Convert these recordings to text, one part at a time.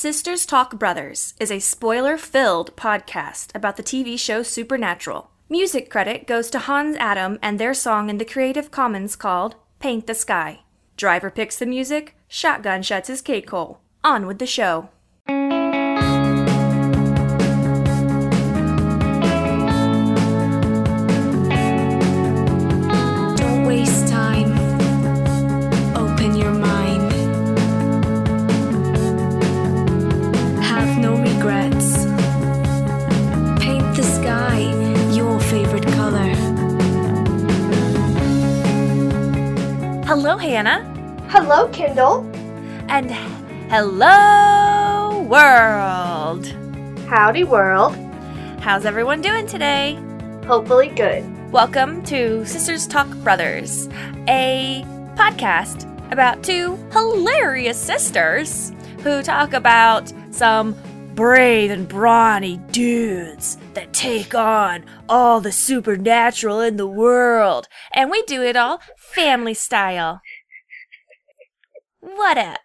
Sisters Talk Brothers is a spoiler filled podcast about the TV show Supernatural. Music credit goes to Hans Adam and their song in the Creative Commons called Paint the Sky. Driver picks the music, Shotgun shuts his cake hole. On with the show. Hello, Hannah. Hello, Kendall. And hello, world. Howdy, world. How's everyone doing today? Hopefully, good. Welcome to Sisters Talk Brothers, a podcast about two hilarious sisters who talk about some brave and brawny dudes that take on all the supernatural in the world. And we do it all family style. What up?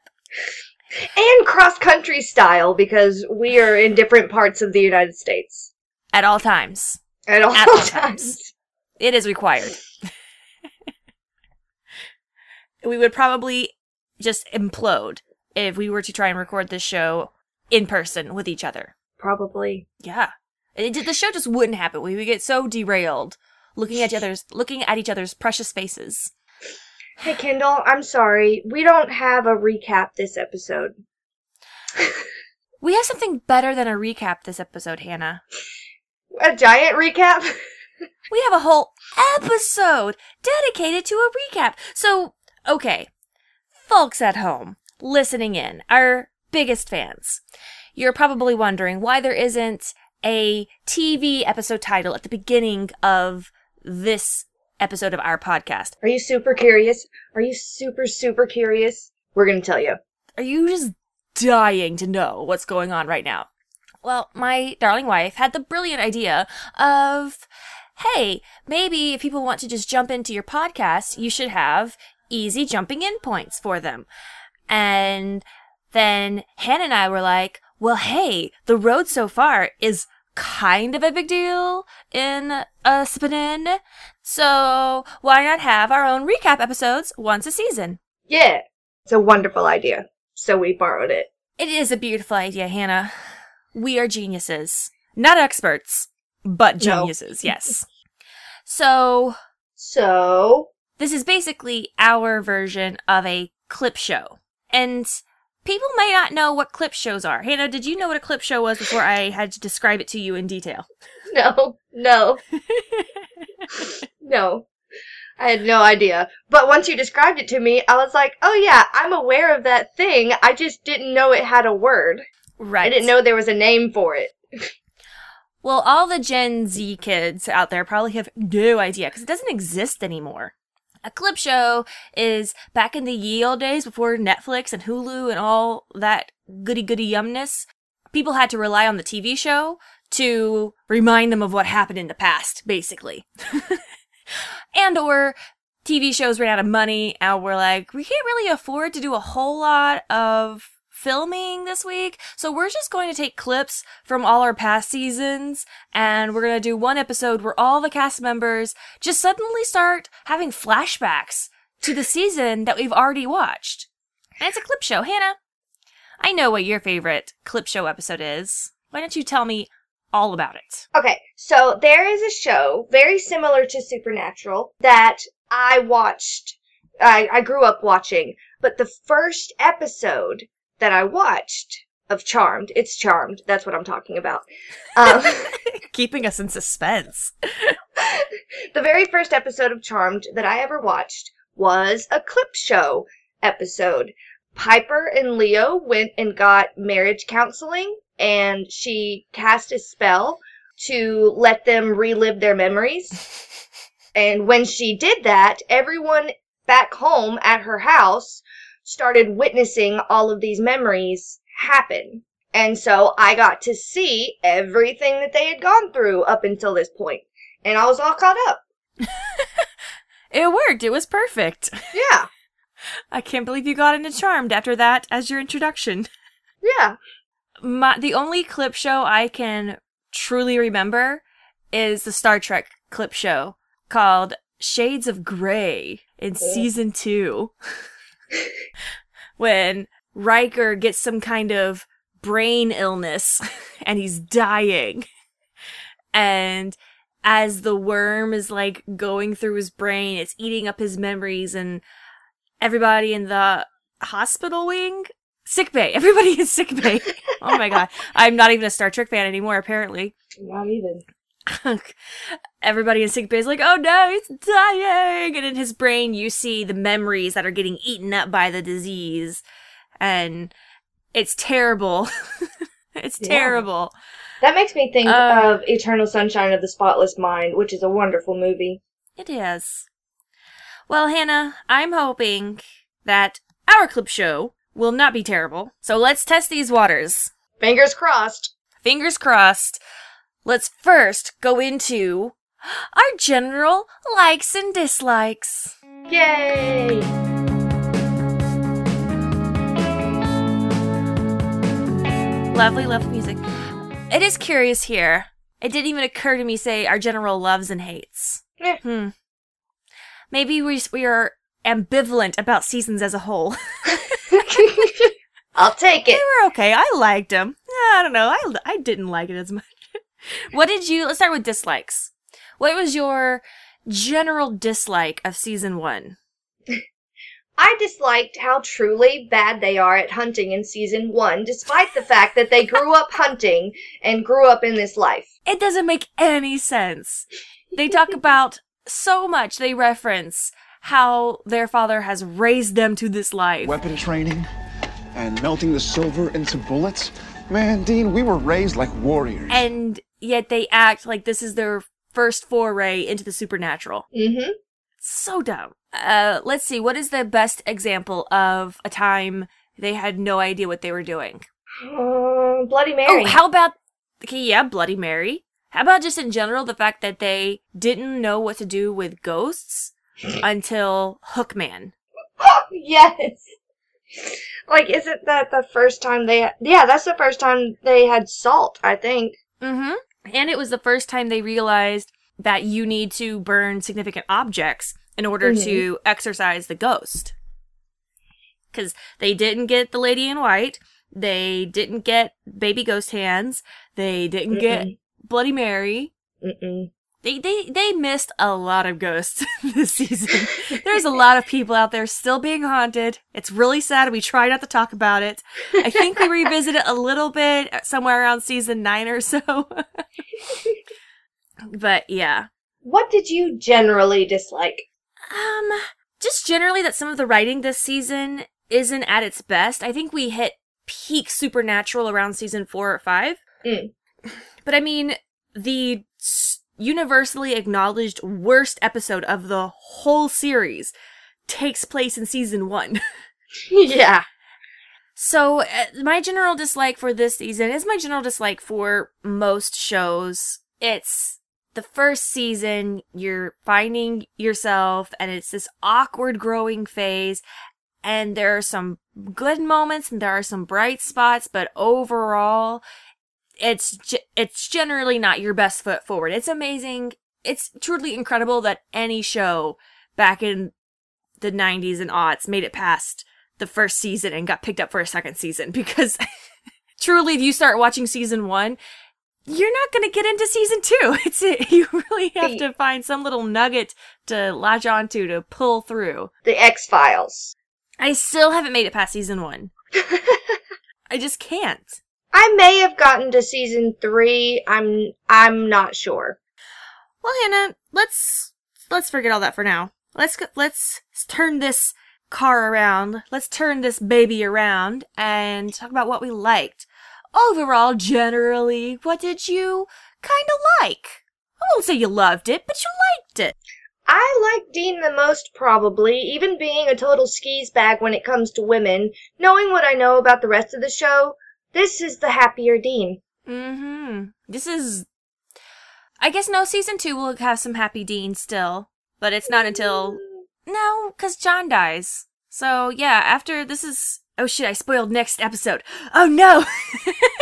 And cross country style because we are in different parts of the United States At all times. at all, At all times. times. It is required. we would probably just implode if we were to try and record this show in person with each other. Probably. Yeah. It, the show just wouldn't happen. We would get so derailed looking at each other's looking at each other's precious faces. Hey, Kendall, I'm sorry. We don't have a recap this episode. We have something better than a recap this episode, Hannah. A giant recap? We have a whole episode dedicated to a recap. So, okay, folks at home listening in, our biggest fans, you're probably wondering why there isn't a TV episode title at the beginning of this episode of our podcast. Are you super curious? Are you super, super curious? We're gonna tell you. Are you just dying to know what's going on right now? Well, my darling wife had the brilliant idea of, hey, maybe if people want to just jump into your podcast, you should have easy jumping in points for them. And then Hannah and I were like, well, hey, the road so far is kind of a big deal in uh, Spin. So why not have our own recap episodes once a season? Yeah. It's a wonderful idea. So we borrowed it. It is a beautiful idea, Hannah. We are geniuses. Not experts, but No. geniuses, yes. So, So, this is basically our version of a clip show. And people may not know what clip shows are. Hannah, did you know what a clip show was before I had to describe it to you in detail? no, no, no. I had no idea. But once you described it to me, I was like, oh yeah, I'm aware of that thing. I just didn't know it had a word. Right. I didn't know there was a name for it. Well, all the Gen Z kids out there probably have no idea because it doesn't exist anymore. A clip show is back in the ye old days before Netflix and Hulu and all that goody goody yumness. People had to rely on the TV show to remind them of what happened in the past, basically. and or TV shows ran out of money and we're like, we can't really afford to do a whole lot of filming this week. So we're just going to take clips from all our past seasons and we're going to do one episode where all the cast members just suddenly start having flashbacks to the season that we've already watched. And it's a clip show. Hannah, I know what your favorite clip show episode is. Why don't you tell me all about it? Okay, so there is a show very similar to Supernatural that I watched. I, I grew up watching, but the first episode that I watched of Charmed, it's Charmed. That's what I'm talking about. Um, Keeping us in suspense. the very first episode of Charmed that I ever watched was a clip show episode. Piper and Leo went and got marriage counseling, and she cast a spell to let them relive their memories. And when she did that, everyone back home at her house started witnessing all of these memories happen. And so I got to see everything that they had gone through up until this point. And I was all caught up. It worked. It was perfect. Yeah. I can't believe you got into Charmed after that as your introduction. Yeah. my the only clip show I can truly remember is the Star Trek clip show called Shades of Grey in oh. season two. when Riker gets some kind of brain illness and he's dying. And as the worm is like going through his brain, it's eating up his memories and everybody in the hospital wing sick bay. Everybody in sick bay. oh my god. I'm not even a Star Trek fan anymore, apparently. Not even. Everybody in sick bay is like, oh no, he's dying. And in his brain, you see the memories that are getting eaten up by the disease. And it's terrible. it's Yeah. terrible. That makes me think Uh, of Eternal Sunshine of the Spotless Mind, which is a wonderful movie. It is. Well, Hannah, I'm hoping that our clip show will not be terrible. So let's test these waters. Fingers crossed. Fingers crossed. Let's first go into our general likes and dislikes. Yay! Lovely, lovely music. It is curious here. It didn't even occur to me say our general loves and hates. Eh. Hmm. Maybe we we are ambivalent about seasons as a whole. I'll take it. they were okay. I liked them. I don't know. I I didn't like it as much. What did you? Let's start with dislikes. What was your general dislike of season one? I disliked how truly bad they are at hunting in season one, despite the fact that they grew up hunting and grew up in this life. It doesn't make any sense. They talk about so much. They reference how their father has raised them to this life. weapon training and melting the silver into bullets. Man, Dean, we were raised like warriors. and yet they act like this is their first foray into the supernatural. Mm-hmm. So dumb. Uh, let's see. What is the best example of a time they had no idea what they were doing? Uh, Bloody Mary. Oh, how about okay? Yeah, Bloody Mary. How about just in general the fact that they didn't know what to do with ghosts until Hookman? yes. Like, isn't that the first time they? yeah, that's the first time they had salt. I think. Mm-hmm. And it was the first time they realized that you need to burn significant objects in order to exorcise the ghost. Because they didn't get the lady in white, they didn't get baby ghost hands, they didn't get Bloody Mary. Mm-mm. They, they they missed a lot of ghosts this season. There's a lot of people out there still being haunted. It's really sad. We try not to talk about it. I think we revisit it a little bit somewhere around season nine or so. but yeah, What did you generally dislike? um, just generally that some of the writing this season isn't at its best. I think we hit peak supernatural around season four or five. Mm. But I mean, the s- universally acknowledged worst episode of the whole series takes place in season one. yeah. So, uh, my general dislike for this season is my general dislike for most shows. It's the first season, you're finding yourself, and it's this awkward growing phase, and there are some good moments and there are some bright spots, but overall, it's it's generally not your best foot forward. It's amazing. It's truly incredible that any show back in the 90s and aughts made it past the first season and got picked up for a second season because truly if you start watching season 1 you're not going to get into season 2 it's it you really have to find some little nugget to latch onto to pull through The X Files. i still haven't made it past season 1 i just can't I may have gotten to season three. I'm I'm not sure. well hannah let's let's forget all that for now let's go, let's turn this car around let's turn this baby around and talk about what we liked overall generally what did you kind of like i won't say you loved it but you liked it I like Dean the most, probably, even being a total skis bag when it comes to women. Knowing what I know about the rest of the show, this is the happier Dean. mm-hmm. This is i guess no season two will have some happy dean still but it's not until no because john dies. So yeah after this is oh shit i spoiled next episode. Oh no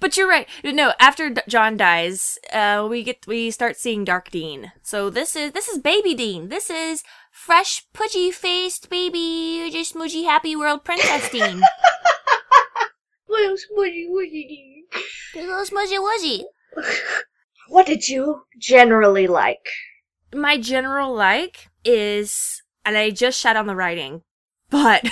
But you're right. No, after D- John dies, uh, we get we start seeing Dark Dean. So this is this is Baby Dean. This is fresh, pudgy faced baby, just smudgy happy world princess Dean. Little smudgy wudgy. Little smudgy wudgy. What did you generally like? My general like is, and I just shot on the writing, but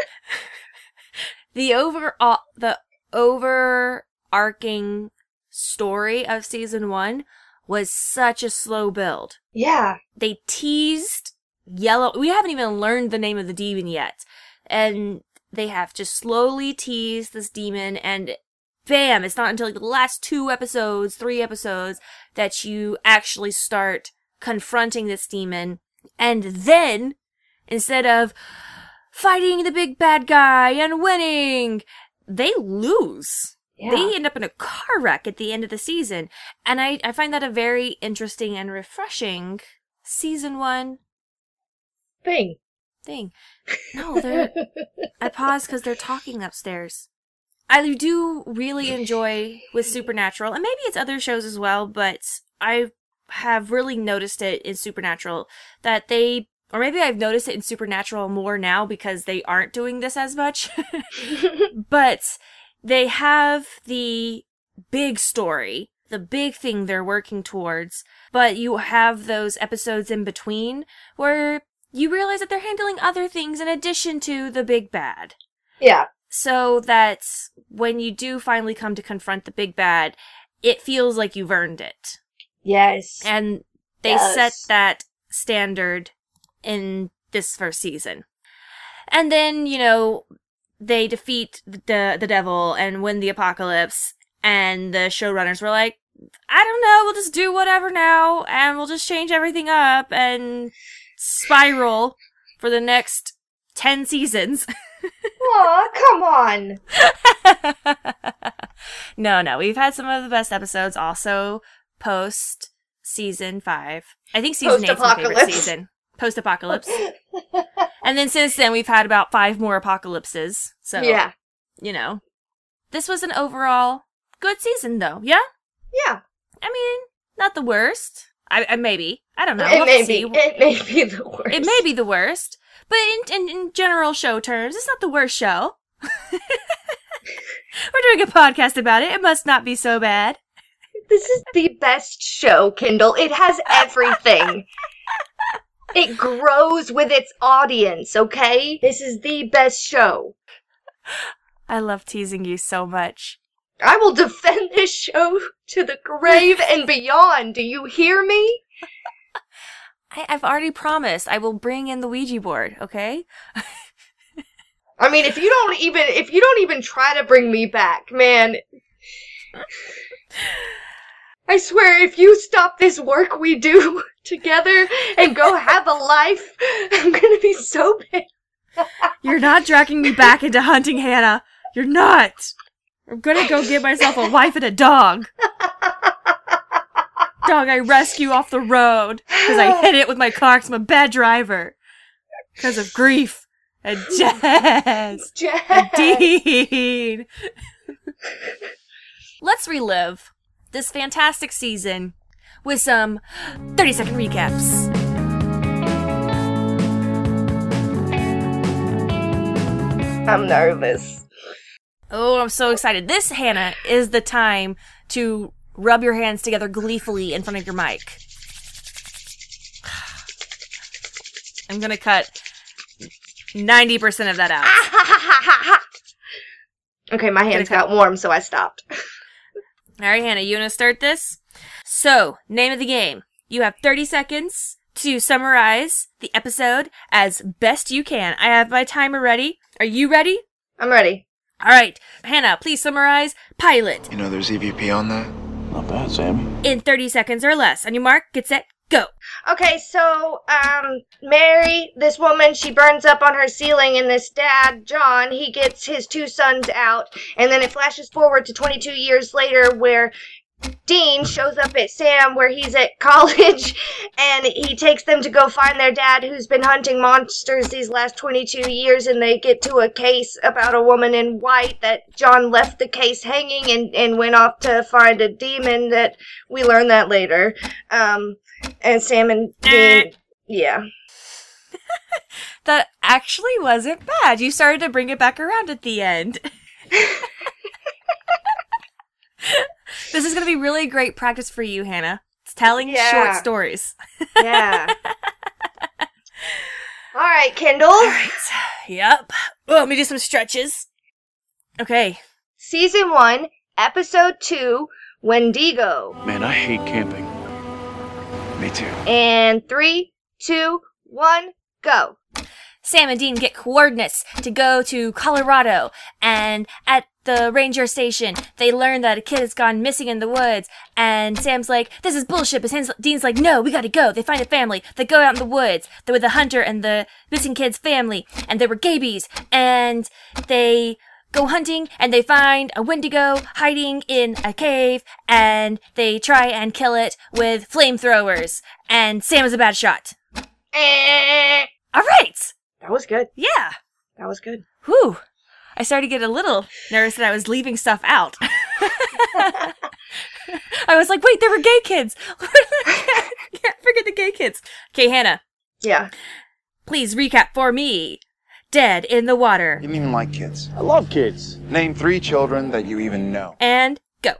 the overall the overarching story of season one was such a slow build. yeah. They teased yellow. We haven't even learned the name of the demon yet, and they have just slowly teased this demon, and bam! It's not until like the last two episodes, three episodes, that you actually start confronting this demon, and then instead of fighting the big bad guy and winning, they lose. Yeah. They end up in a car wreck at the end of the season. And I, I find that a very interesting and refreshing season one Thing. thing. No, they're. I pause because they're talking upstairs. I do really enjoy with Supernatural, and maybe it's other shows as well, but I have really noticed it in Supernatural that they, or maybe I've noticed it in Supernatural more now because they aren't doing this as much. but they have the big story, the big thing they're working towards, but you have those episodes in between where you realize that they're handling other things in addition to the big bad. yeah. So that when you do finally come to confront the big bad, it feels like you've earned it. Yes. And they Yes. set that standard in this first season. And then, you know, they defeat the the devil and win the apocalypse and the showrunners were like, I don't know, we'll just do whatever now and we'll just change everything up and spiral for the next 10 seasons. Aw, come on. no, no, we've had some of the best episodes also post season five. I think season eight is my favorite season. Post apocalypse. and then since then we've had about five more apocalypses. So yeah. you know. This was an overall good season though, yeah? Yeah. I mean, not the worst. I, I maybe. I don't know. it We'll may be. It may be the worst. It may be the worst. But in, in, in general show terms, it's not the worst show. We're doing a podcast about it. It must not be so bad. This is the best show, Kendall. It has everything. it grows with its audience, okay? This is the best show. I love teasing you so much. I will defend this show to the grave and beyond. Do you hear me? I, I've already promised I will bring in the Ouija board, okay? I mean, if you don't even if you don't even try to bring me back, man. I swear if you stop this work we do together and go have a life, I'm to be so bad. You're not dragging me back into hunting Hannah. You're not. I'm gonna go get myself a wife and a dog. Dog I rescue off the road because I hit it with my car 'cause I'm a bad driver. Because of grief and jazz. Jack. Dean. Let's relive this fantastic season with some 30 second recaps. I'm nervous. Oh, I'm so excited. This, Hannah, is the time to rub your hands together gleefully in front of your mic. I'm gonna cut 90% of that out. okay, my hands got warm, so I stopped. All right, Hannah, you want to start this? So, name of the game. You have 30 seconds to summarize the episode as best you can. I have my timer ready. Are you ready? I'm ready. All right, Hannah, please summarize pilot You know there's EVP on that? Not bad, Sammy. in 30 seconds or less. On your mark, get set, go. Okay, so um Mary, this woman, she burns up on her ceiling and this dad, John, he gets his two sons out and then it flashes forward to 22 years later where Dean shows up at Sam where he's at college and he takes them to go find their dad who's been hunting monsters these last 22 years and they get to a case about a woman in white that John left the case hanging and, and went off to find a demon that we learn that later. Um, and Sam and Dean, yeah. That actually wasn't bad. You started to bring it back around at the end. this is going to be really great practice for you, Hannah. It's telling Yeah. short stories. Yeah. All right, Kendall. All right. Yep. Oh, let me do some stretches. Okay. Season 1, Episode 2, Wendigo. Man, I hate camping. Me too. And three, two, one, go. Sam and Dean get coordinates to go to Colorado, and at the ranger station, they learn that a kid has gone missing in the woods, and Sam's like, this is bullshit, but Sam's, Dean's like, no, we gotta go. They find a family. They go out in the woods. They're with the hunter and the missing kid's family, and they were gabies, and they go hunting, and they find a wendigo hiding in a cave, and they try and kill it with flamethrowers, and Sam is a bad shot. Eh. Alright! That was good. Yeah! That was good. Whew. I started to get a little nervous that I was leaving stuff out. I was like, wait, there were gay kids. Can't forget the gay kids. Okay, Hannah, Yeah. please recap for me. Dead in the water. You don't even like kids. I love kids. Name three children that you even know. And go.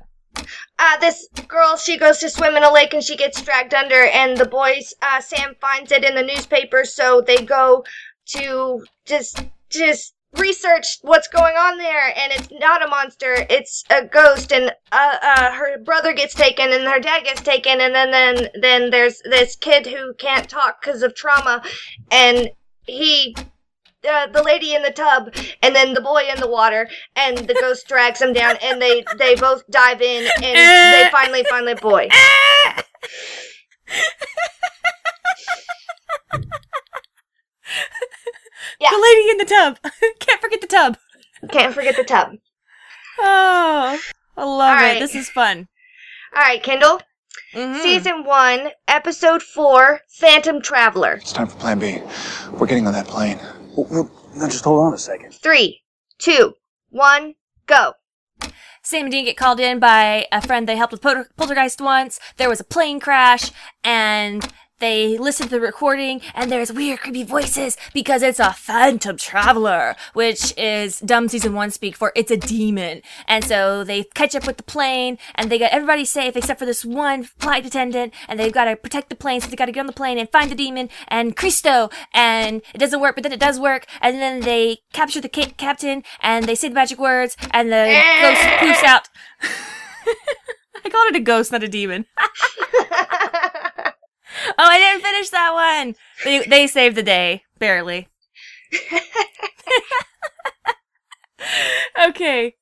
Uh, this girl, she goes to swim in a lake and she gets dragged under, and the boys, uh, Sam finds it in the newspaper, so they go to just, just research what's going on there, and it's not a monster, it's a ghost, and, uh, uh, her brother gets taken, and her dad gets taken, and then, then, then there's this kid who can't talk because of trauma, and he uh, the lady in the tub and then the boy in the water and the ghost drags him down and they they both dive in and they finally find the boy Yeah. The lady in the tub. Can't forget the tub. can't forget the tub Oh, I love All it. This is fun. all right kendall Mhm. season one episode four phantom traveler It's time for plan B. We're getting on that plane. Well, well, now just hold on a second. three two one go Sam and Dean get called in by a friend they helped with polter- Poltergeist once. There was a plane crash, and they listen to the recording, and there's weird, creepy voices because it's a phantom traveler, which is dumb season one speak for it's a demon. And so they catch up with the plane, and they get everybody safe except for this one flight attendant, and they've got to protect the plane, so they got to get on the plane and find the demon and Christo, and it doesn't work, but then it does work, and then they capture the ca- captain, and they say the magic words, and the ghost poofs out. I called it a ghost, not a demon. oh, I didn't finish that one. They they saved the day barely. okay,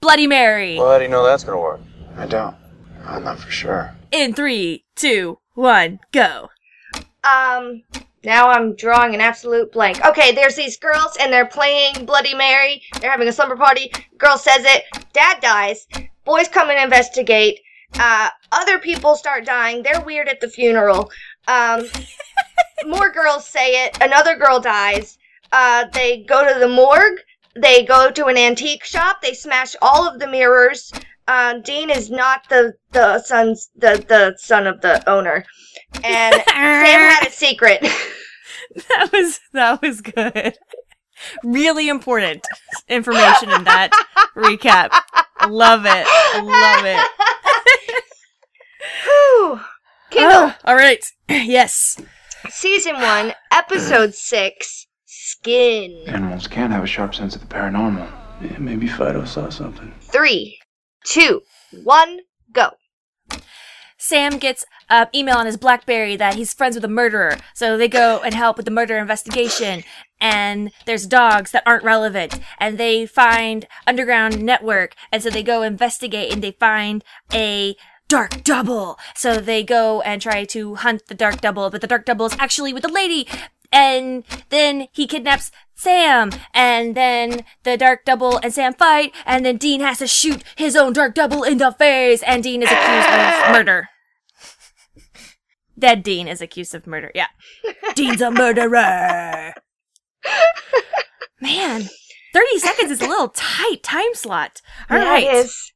Bloody Mary Well, how do you know that's gonna work? I don't. I'm not for sure. in three, two, one, go. Um, now I'm drawing an absolute blank. Okay, there's these girls and they're playing Bloody Mary. They're having a slumber party. Girl says it. Dad dies. Boys come and investigate. Uh, other people start dying. They're weird at the funeral. Um, more girls say it. Another girl dies. Uh, they go to the morgue. They go to an antique shop. They smash all of the mirrors. Uh, Dean is not the the son's the the son of the owner, and Sam had a secret. That was that was good. Really important information in that recap. Love it. Love it. Whew. Kendall, Oh, ah. all right. Yes. season one, episode six, skin. Animals can have a sharp sense of the paranormal. Yeah, maybe Fido saw something. Three, two, one, go. Sam gets an email on his BlackBerry that he's friends with a murderer, so they go and help with the murder investigation. And there's dogs that aren't relevant, and they find underground network, and so they go investigate, and they find a dark double. So they go and try to hunt the dark double, but the dark double is actually with the lady. And then he kidnaps Sam, and then the dark double and Sam fight, and then Dean has to shoot his own dark double in the face, and Dean is accused of murder. Dead Dean is accused of murder. Yeah, Dean's a murderer. Man, thirty seconds is a little tight time slot. All Yeah, right, it is.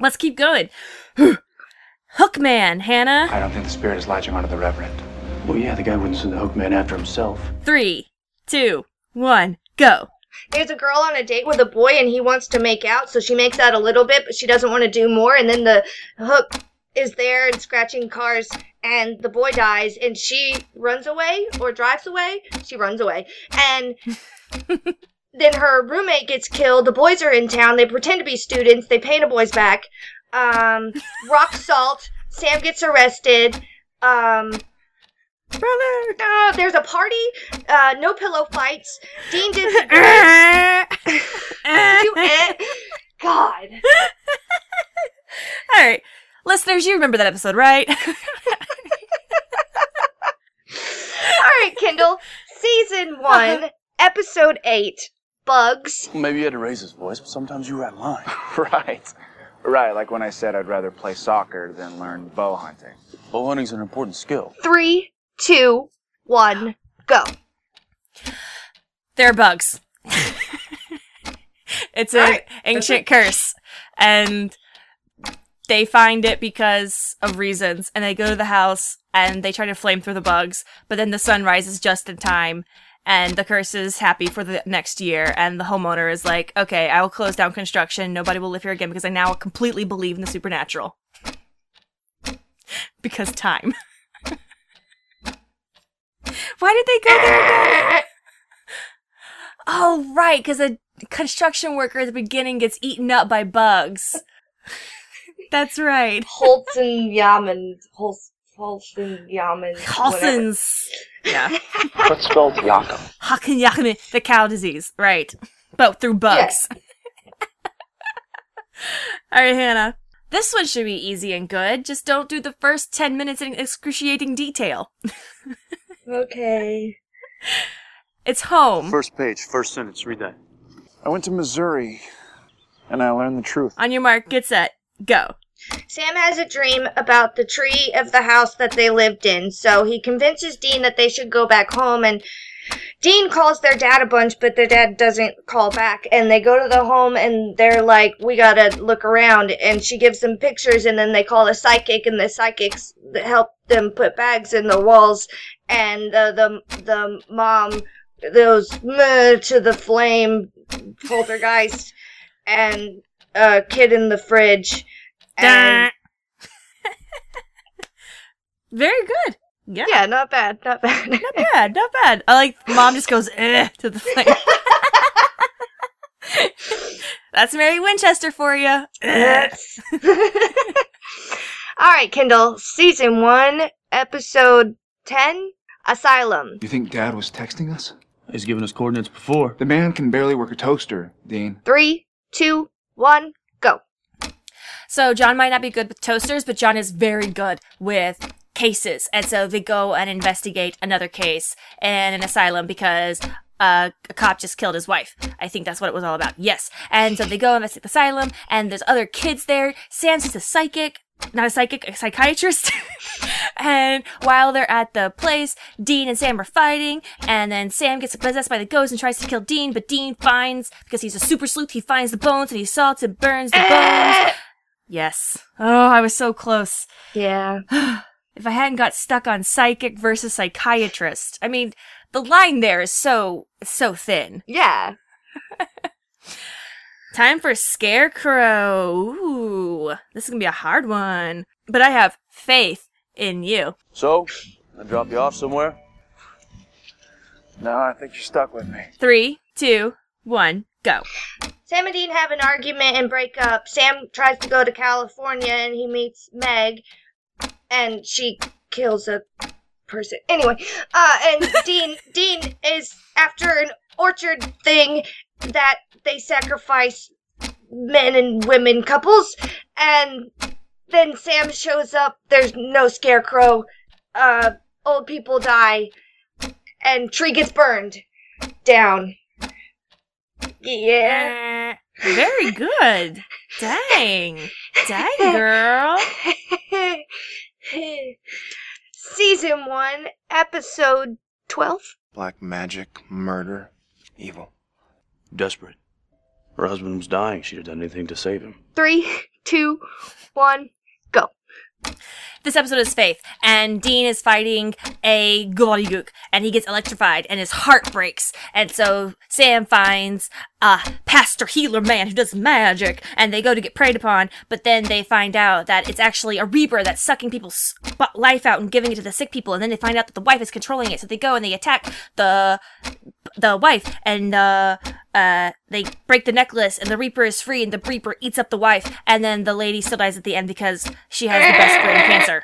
let's keep going. Hookman, Hannah. I don't think the spirit is latching onto the Reverend. Well, yeah, the guy wouldn't send the hook man after himself. Three, two, one, go. There's a girl on a date with a boy and he wants to make out, so she makes out a little bit, but she doesn't want to do more. And then the hook is there and scratching cars, and the boy dies, and she runs away or drives away. She runs away. And then her roommate gets killed. The boys are in town. They pretend to be students. They paint a boys back. Um, rock salt. Sam gets arrested. Um, Brother. uh, there's a party. Uh, no pillow fights. Dean did. you eh? God. All right. Listeners, you remember that episode, right? All right, Kendall. Season one, uh-huh. episode eight. Bugs. Maybe you had to raise his voice, but sometimes you were out of line. Right. Right, like when I said I'd rather play soccer than learn bow hunting. Bow hunting's an important skill. Three, two, one, go. They're bugs. it's an Alright. ancient curse. And they find it because of reasons. And they go to the house and they try to flame through the bugs. But then the sun rises just in time. And the curse is happy for the next year. And the homeowner is like, okay, I will close down construction. Nobody will live here again because I now completely believe in the supernatural. because time. Why did they go there again? Oh, right, because a construction worker at the beginning gets eaten up by bugs. That's right. Holtz and Yaman. Holtz, Holtz and Yaman. whatever. Yeah. What's spelled Yakum? Hakan Yakame, the cow disease. Right. But through bugs. All right, Hannah. This one should be easy and good. Just don't do the first 10 minutes in excruciating detail. Okay. It's home. First page, first sentence. Read that. I went to Missouri, and I learned the truth. On your mark, get set, go. Sam has a dream about the tree of the house that they lived in, so he convinces Dean that they should go back home and Dean calls their dad a bunch, but their dad doesn't call back. And they go to the home and they're like, we gotta look around. And she gives them pictures and then they call a psychic and the psychics help them put bags in the walls. And uh, the, the mom goes to the flame poltergeist and a kid in the fridge. And Very good. Yeah. yeah, not bad, not bad. Not bad, not bad. I like mom just goes eh, to the flame. That's Mary Winchester for you. Yes. All right, Kendall. Season one, episode ten, Asylum. You think Dad was texting us? He's given us coordinates before. The man can barely work a toaster, Dean. Three, two, one, go. So John might not be good with toasters, but John is very good with cases. And so they go and investigate another case in an asylum because uh, a cop just killed his wife. I think that's what it was all about. Yes. And so they go and investigate the asylum and there's other kids there. Sam's just a psychic. Not a psychic, a psychiatrist. and while they're at the place, Dean and Sam are fighting, and then Sam gets possessed by the ghost and tries to kill Dean, but Dean finds, because he's a super sleuth, he finds the bones and he salts and burns the bones. Yes. Oh, I was so close. Yeah. If I hadn't got stuck on psychic versus psychiatrist. I mean, the line there is so, so thin. Yeah. Time for Scarecrow. Ooh, this is gonna be a hard one. But I have faith in you. So, I drop you off somewhere? No, I think you're stuck with me. Three, two, one, go. Sam and Dean have an argument and break up. Sam tries to go to California and he meets Meg, and she kills a person. Anyway, uh, and Dean Dean is after an orchard thing that they sacrifice men and women couples, and then Sam shows up. There's no scarecrow. Uh, old people die, and tree gets burned down. Yeah. Very good. Dang. Dang, girl. Season 1, Episode 12. Black magic, murder, evil. Desperate. Her husband was dying. She'd have done anything to save him. Three, two, one, go. This episode is Faith, and Dean is fighting a gobbledygook, and he gets electrified, and his heart breaks. And so Sam finds a pastor healer man who does magic, and they go to get preyed upon, but then they find out that it's actually a reaper that's sucking people's life out and giving it to the sick people, and then they find out that the wife is controlling it, so they go and they attack the the wife, and uh, uh, they break the necklace, and the Reaper is free, and the Reaper eats up the wife, and then the lady still dies at the end because she has the best brain cancer.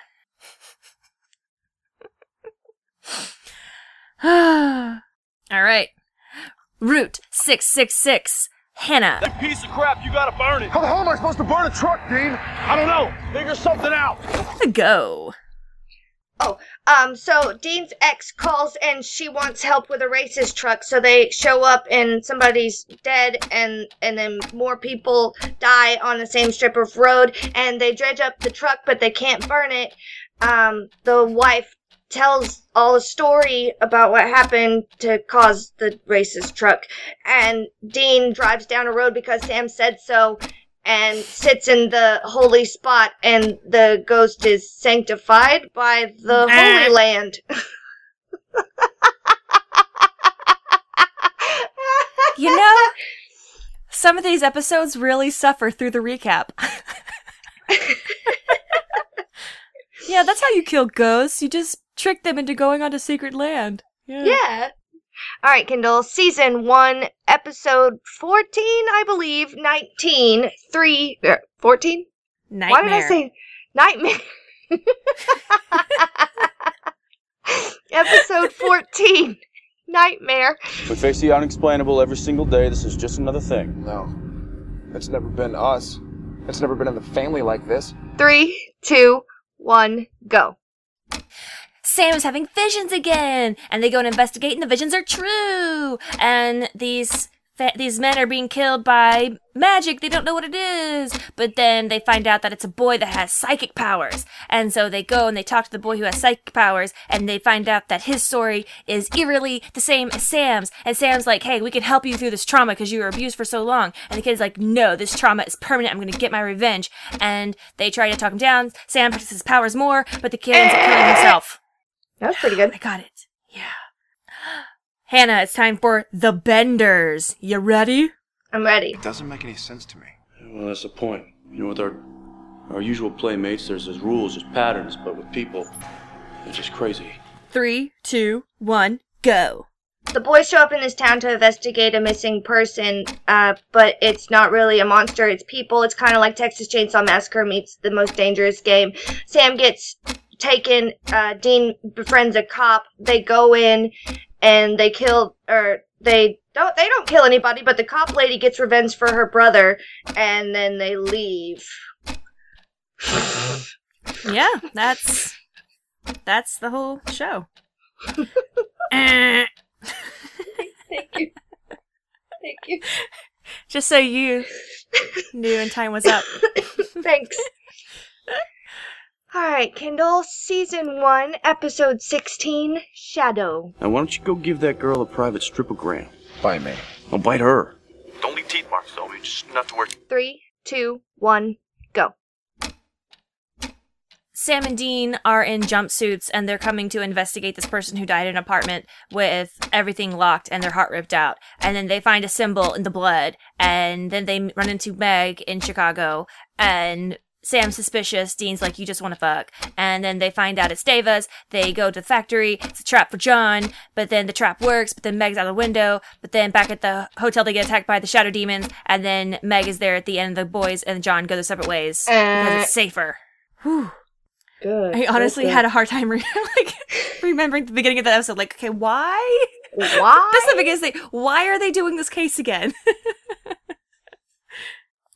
All right, Route six six six, Hannah. That piece of crap, you gotta burn it. How the hell am I supposed to burn a truck, Dean? I don't know. Figure something out. Go. Oh, um, so Dean's ex calls and she wants help with a racist truck. So they show up and somebody's dead, and and then more people die on the same strip of road, and they dredge up the truck, but they can't burn it. Um, the wife tells all a story about what happened to cause the racist truck, and Dean drives down a road because Sam said so. And sits in the holy spot, and the ghost is sanctified by the. Holy Land. You know, some of these episodes really suffer through the recap. yeah, that's how you kill ghosts. You just trick them into going onto secret land. Yeah. Yeah. All right, Kendall. Season 1, episode 14, I believe. 19. 3. er, 14? Nightmare. Why did I say nightmare? episode 14. Nightmare. We face the unexplainable every single day. This is just another thing. No. It's never been us. It's never been in the family like this. Three, two, one, go. Sam is having visions again, and they go and investigate, and the visions are true. And these fa- these men are being killed by magic. They don't know what it is, but then they find out that it's a boy that has psychic powers, and so they go and they talk to the boy who has psychic powers, and they find out that his story is eerily the same as Sam's. And Sam's like, "Hey, we can help you through this trauma because you were abused for so long." And the kid's like, "No, this trauma is permanent. I'm going to get my revenge." And they try to talk him down. Sam practices powers more, but the kid ends up killing himself. That was pretty good. I got it. Yeah. Hannah, it's time for the Benders. You ready? I'm ready. It doesn't make any sense to me. Well, that's the point. You know, with our our usual playmates, there's there's rules, there's patterns, but with people, it's just crazy. Three, two, one, go. The boys show up in this town to investigate a missing person, uh, but it's not really a monster, it's people. It's kind of like Texas Chainsaw Massacre meets the most dangerous game. Sam gets taken, uh, Dean befriends a cop. They go in and they kill, or they don't, they don't kill anybody, but the cop lady gets revenge for her brother, and then they leave. Yeah, that's that's the whole show. Eh. Thank you. Thank you. Just so you knew and time was up. Thanks. Alright, Kendall, season 1, episode 16, Shadow. Now, why don't you go give that girl a private stripogram? By me. I'll bite her. Don't leave teeth marks, though. Just enough to work. Three, two, one, go. Sam and Dean are in jumpsuits and they're coming to investigate this person who died in an apartment with everything locked and their heart ripped out. And then they find a symbol in the blood and then they run into Meg in Chicago and Sam's suspicious. Dean's like, you just want to fuck. And then they find out it's Daevas. They go to the factory. It's a trap for John. But then the trap works. But then Meg's out the window. But then back at the hotel, they get attacked by the shadow demons. And then Meg is there at the end. The boys and John go their separate ways because Uh, it's safer. Whew. Good. I honestly had a hard time re- like remembering the beginning of the episode. Like, okay, why? Why? That's the biggest thing. Why are they doing this case again?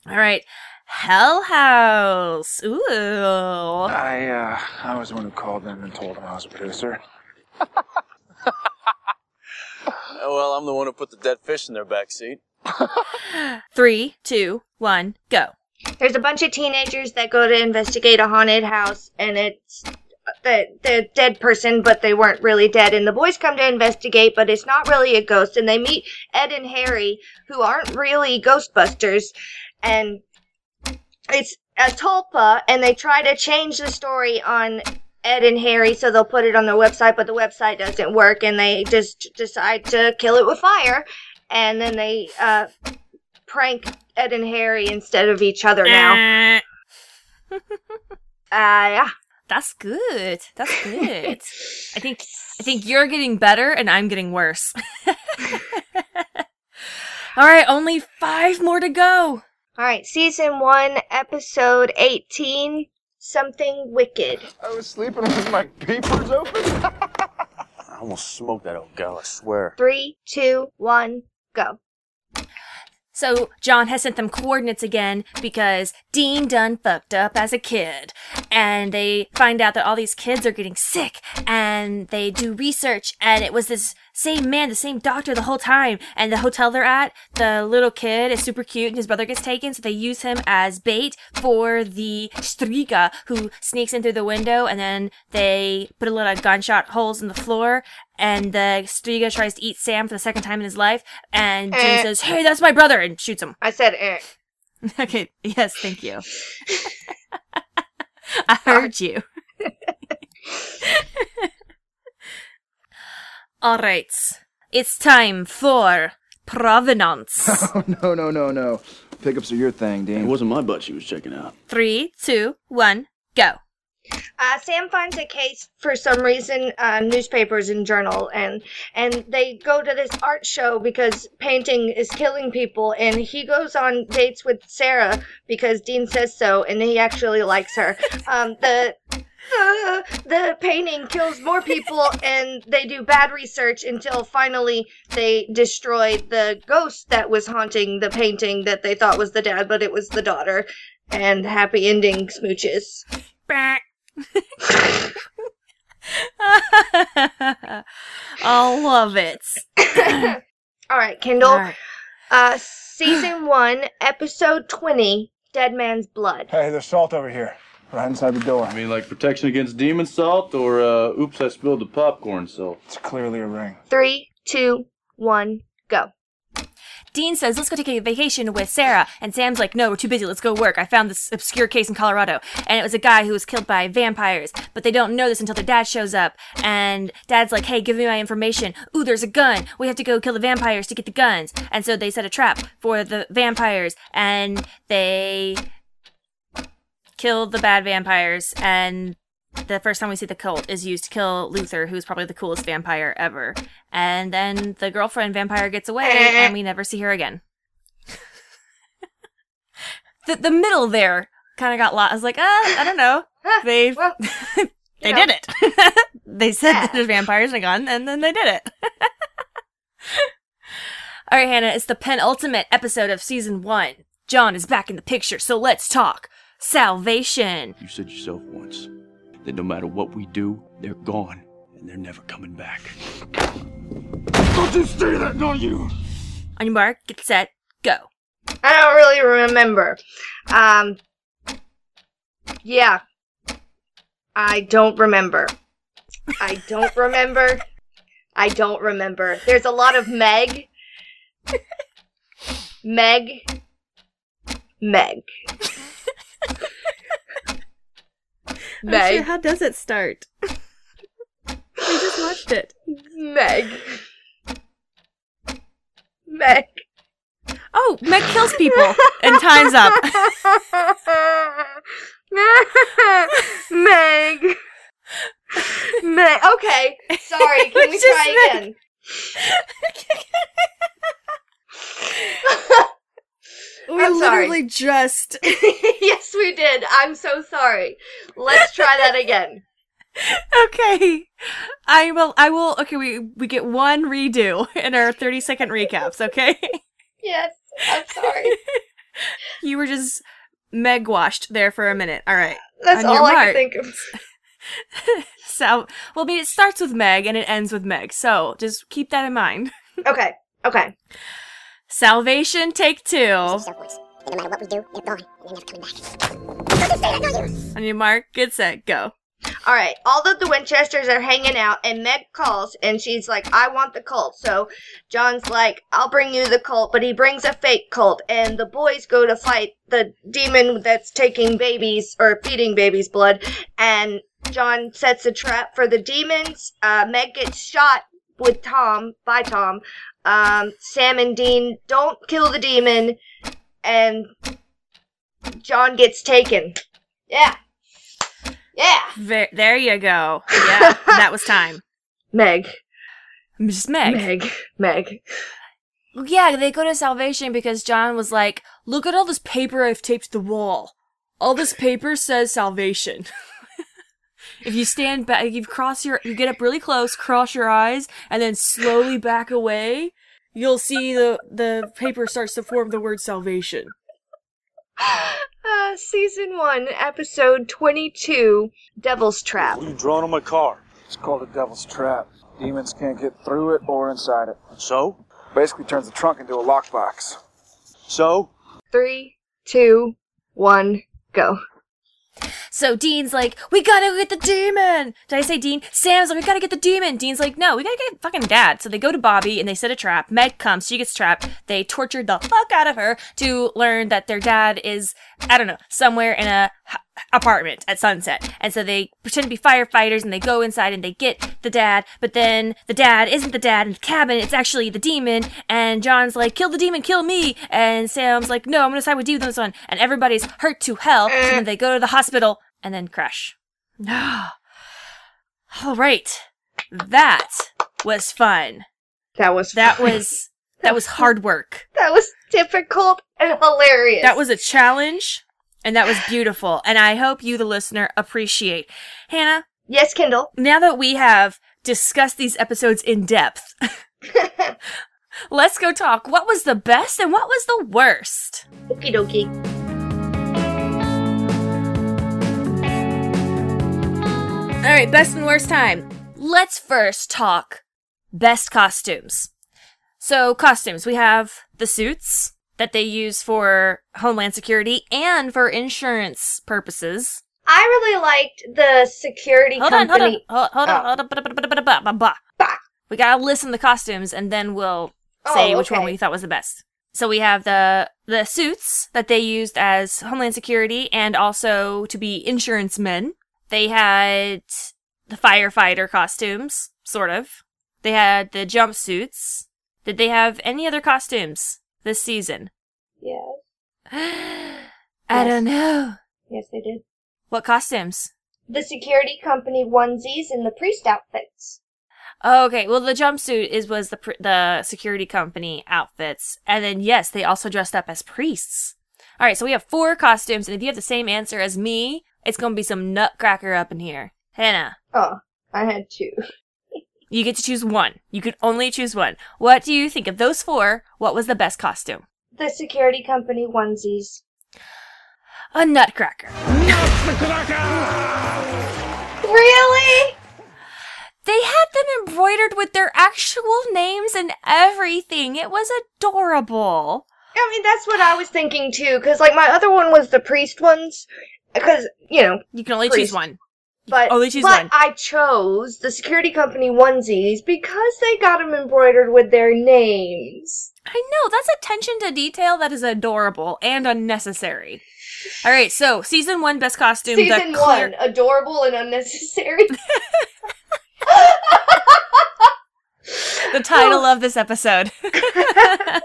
All right, Hell House. Ooh. I, uh, I was the one who called them and told them I was a producer. well, I'm the one who put the dead fish in their back seat. Three, two, one, go. There's a bunch of teenagers that go to investigate a haunted house, and it's the the dead person, but they weren't really dead. And the boys come to investigate, but it's not really a ghost. And they meet Ed and Harry, who aren't really Ghostbusters, and it's a tulpa. And they try to change the story on Ed and Harry, so they'll put it on their website, but the website doesn't work, and they just decide to kill it with fire. And then they uh, prank Ed and Harry instead of each other now. Uh, yeah. That's good. That's good. I think I think you're getting better and I'm getting worse. All right, only 5 more to go. All right, season one, episode 18 Something Wicked. I was sleeping with my papers open. I almost smoked that old gal, I swear. Three, two, one, go. So John has sent them coordinates again because Dean done fucked up as a kid. And they find out that all these kids are getting sick and they do research and it was this same man, the same doctor the whole time. And the hotel they're at, the little kid is super cute and his brother gets taken, so they use him as bait for the Striga who sneaks in through the window and then they put a lot of gunshot holes in the floor and the Striga tries to eat Sam for the second time in his life and Eh. says, Hey, that's my brother and shoots him. I said, eh. Okay, yes, thank you. I heard you. All right. It's time for provenance. Oh, no, no, no, no. Pickups are your thing, Dean. It wasn't my butt she was checking out. Three, two, one, go. Uh, Sam finds a case for some reason, uh, newspapers and journal, and and they go to this art show because painting is killing people, and he goes on dates with Sarah because Dean says so, and he actually likes her. Um, the uh, the painting kills more people, and they do bad research until finally they destroy the ghost that was haunting the painting that they thought was the dad, but it was the daughter. And happy ending smooches. Bah. I love it. All right, Kendall. All right. Uh, season one, episode twenty, Dead Man's Blood. Hey, there's salt over here, right inside the door. I mean, like protection against demon salt or, uh, oops, I spilled the popcorn salt? It's clearly a ring. Three, two, one, go. Dean says, let's go take a vacation with Sarah. And Sam's like, no, we're too busy. Let's go work. I found this obscure case in Colorado. And it was a guy who was killed by vampires. But they don't know this until their dad shows up. And dad's like, hey, give me my information. Ooh, there's a gun. We have to go kill the vampires to get the guns. And so they set a trap for the vampires. And they kill the bad vampires. And the first time we see the Colt is used to kill Luther, who's probably the coolest vampire ever. And then the girlfriend vampire gets away, and we never see her again. the the middle there kind of got lost. I was like, uh, I don't know. They Well, they know. did it. they said that there's vampires and a gun, and then they did it. All right, Hannah, it's the penultimate episode of season one. John is back in the picture, so let's talk salvation. You said yourself once that no matter what we do, they're gone and they're never coming back. Don't you say that, don't you? On your mark, get set, go. I don't really remember. Um, yeah. I don't remember. I don't remember. I don't remember. There's a lot of Meg. Meg. Meg. Meg. how does it start? we just watched it. Meg. Meg. Oh, Meg kills people, and time's up. Meg. Meg. Okay. Sorry. Can we try Meg? again? We I'm sorry. literally just. yes, we did. I'm so sorry. Let's try that again. Okay, I will. I will. Okay, we we get one redo in our thirty second recaps. Okay, Yes. I'm sorry. you were just Meg washed there for a minute. All right. That's all I mark. could think of. So, well, I mean, it starts with Meg and it ends with Meg. So just keep that in mind. Okay. Okay. Salvation take two. No matter what we do, they're gone, and they're never coming back. On your mark, get set, go. All right, all of the Winchesters are hanging out, and Meg calls, and she's like, "I want the Colt." So John's like, "I'll bring you the Colt," but he brings a fake Colt, and the boys go to fight the demon that's taking babies or feeding babies blood, and John sets a trap for the demons. Uh, Meg gets shot with Tom by Tom. Um, Sam and Dean don't kill the demon, and John gets taken. Yeah. Yeah. Ve- there you go. Yeah, that was time. Meg. Just Meg. Meg. Meg. Yeah, they go to Salvation because John was like, look at all this paper I've taped to the wall. All this paper says Salvation. if you stand back, you cross your, you get up really close, cross your eyes, and then slowly back away, you'll see the, the paper starts to form the word Salvation. Uh, season 1, episode 22 Devil's Trap. What are you drawing on my car? It's called a Devil's Trap. Demons can't get through it or inside it. So? Basically turns the trunk into a lockbox. So? Three, two, one, go. So Dean's like, we gotta get the demon. Did I say Dean? Sam's like, we gotta get the demon. Dean's like, no, we gotta get fucking dad. So they go to Bobby and they set a trap. Meg comes, she gets trapped. They tortured the fuck out of her to learn that their dad is, I don't know, somewhere in a h- apartment at sunset. And so they pretend to be firefighters and they go inside and they get the dad. But then the dad isn't the dad in the cabin. It's actually the demon. And John's like, kill the demon, kill me. And Sam's like, no, I'm gonna side with you on this one. And everybody's hurt to hell. So then they go to the hospital and then crash. No. All right. That was fun. That was That fun. was that was hard work. that was difficult and hilarious. That was a challenge and that was beautiful. And I hope you the listener appreciate. Hannah, yes, Kendall. now that we have discussed these episodes in depth, let's go talk. What was the best and what was the worst? Okie dokie. All right, best and worst time. Let's first talk best costumes. So, costumes. We have the suits that they use for Homeland Security and for insurance purposes. I really liked the security Hold on, hold on, hold, on, Oh. hold on. We gotta listen the costumes and then we'll oh, say Oh, which one we thought was the best. So we have the the suits that they used as Homeland Security and also to be insurance men. They had the firefighter costumes, sort of. They had the jumpsuits. Did they have any other costumes this season? Yes. I don't know. Yes, they did. What costumes? The security company onesies and the priest outfits. Oh, okay. Well, the jumpsuit is was the pr- the security company outfits, and then yes, they also dressed up as priests. All right, so we have four costumes, and if you have the same answer as me, it's gonna be some nutcracker up in here. Hannah, Oh, I had two. you get to choose one. You can only choose one. What do you think of those four? What was the best costume? The security company onesies. A nutcracker. Nutcracker! really? They had them embroidered with their actual names and everything. It was adorable. I mean, that's what I was thinking too. Cause like my other one was the priest ones. Cause you know, You can only Priest. choose one. But but. I chose the security company onesies because they got them embroidered with their names. I know, that's attention to detail that is adorable and unnecessary. All right, so season one best costume. Season clear- one, adorable and unnecessary. the title of this episode.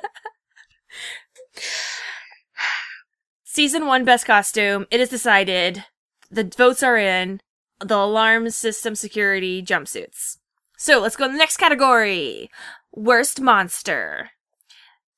season one best costume. It is decided. The votes are in. The alarm system security jumpsuits. So let's go to the next category. Worst monster.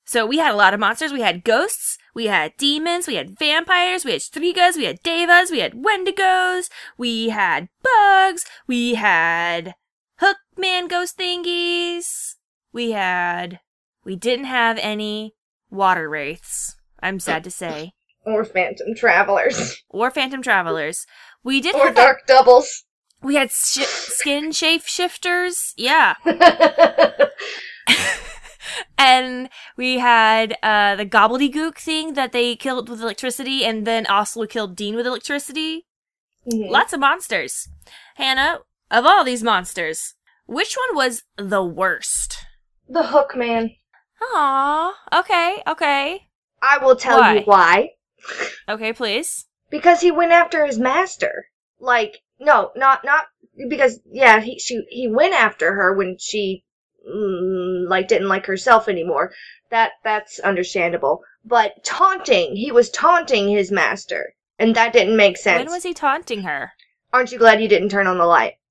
So we had a lot of monsters. We had ghosts, we had demons, we had vampires, we had strigas, we had Daevas, we had wendigos, we had bugs, we had hookman ghost thingies. We had we didn't have any water wraiths. I'm sad to say. or phantom travelers. Or phantom travelers. We did or have dark doubles. we had sh- skin shape shifters. Yeah. and we had uh, the gobbledygook thing that they killed with electricity, and then also killed Dean with electricity. Mhm. Lots of monsters. Hannah, of all these monsters, which one was the worst? The Hook Man. Aw, okay, okay. I will tell Why? you why. Okay, please. Because he went after his master. Like, no, not not because yeah, he she he went after her when she mm, like didn't like herself anymore. That that's understandable. But taunting, he was taunting his master, and that didn't make sense. When was he taunting her? Aren't you glad you didn't turn on the light?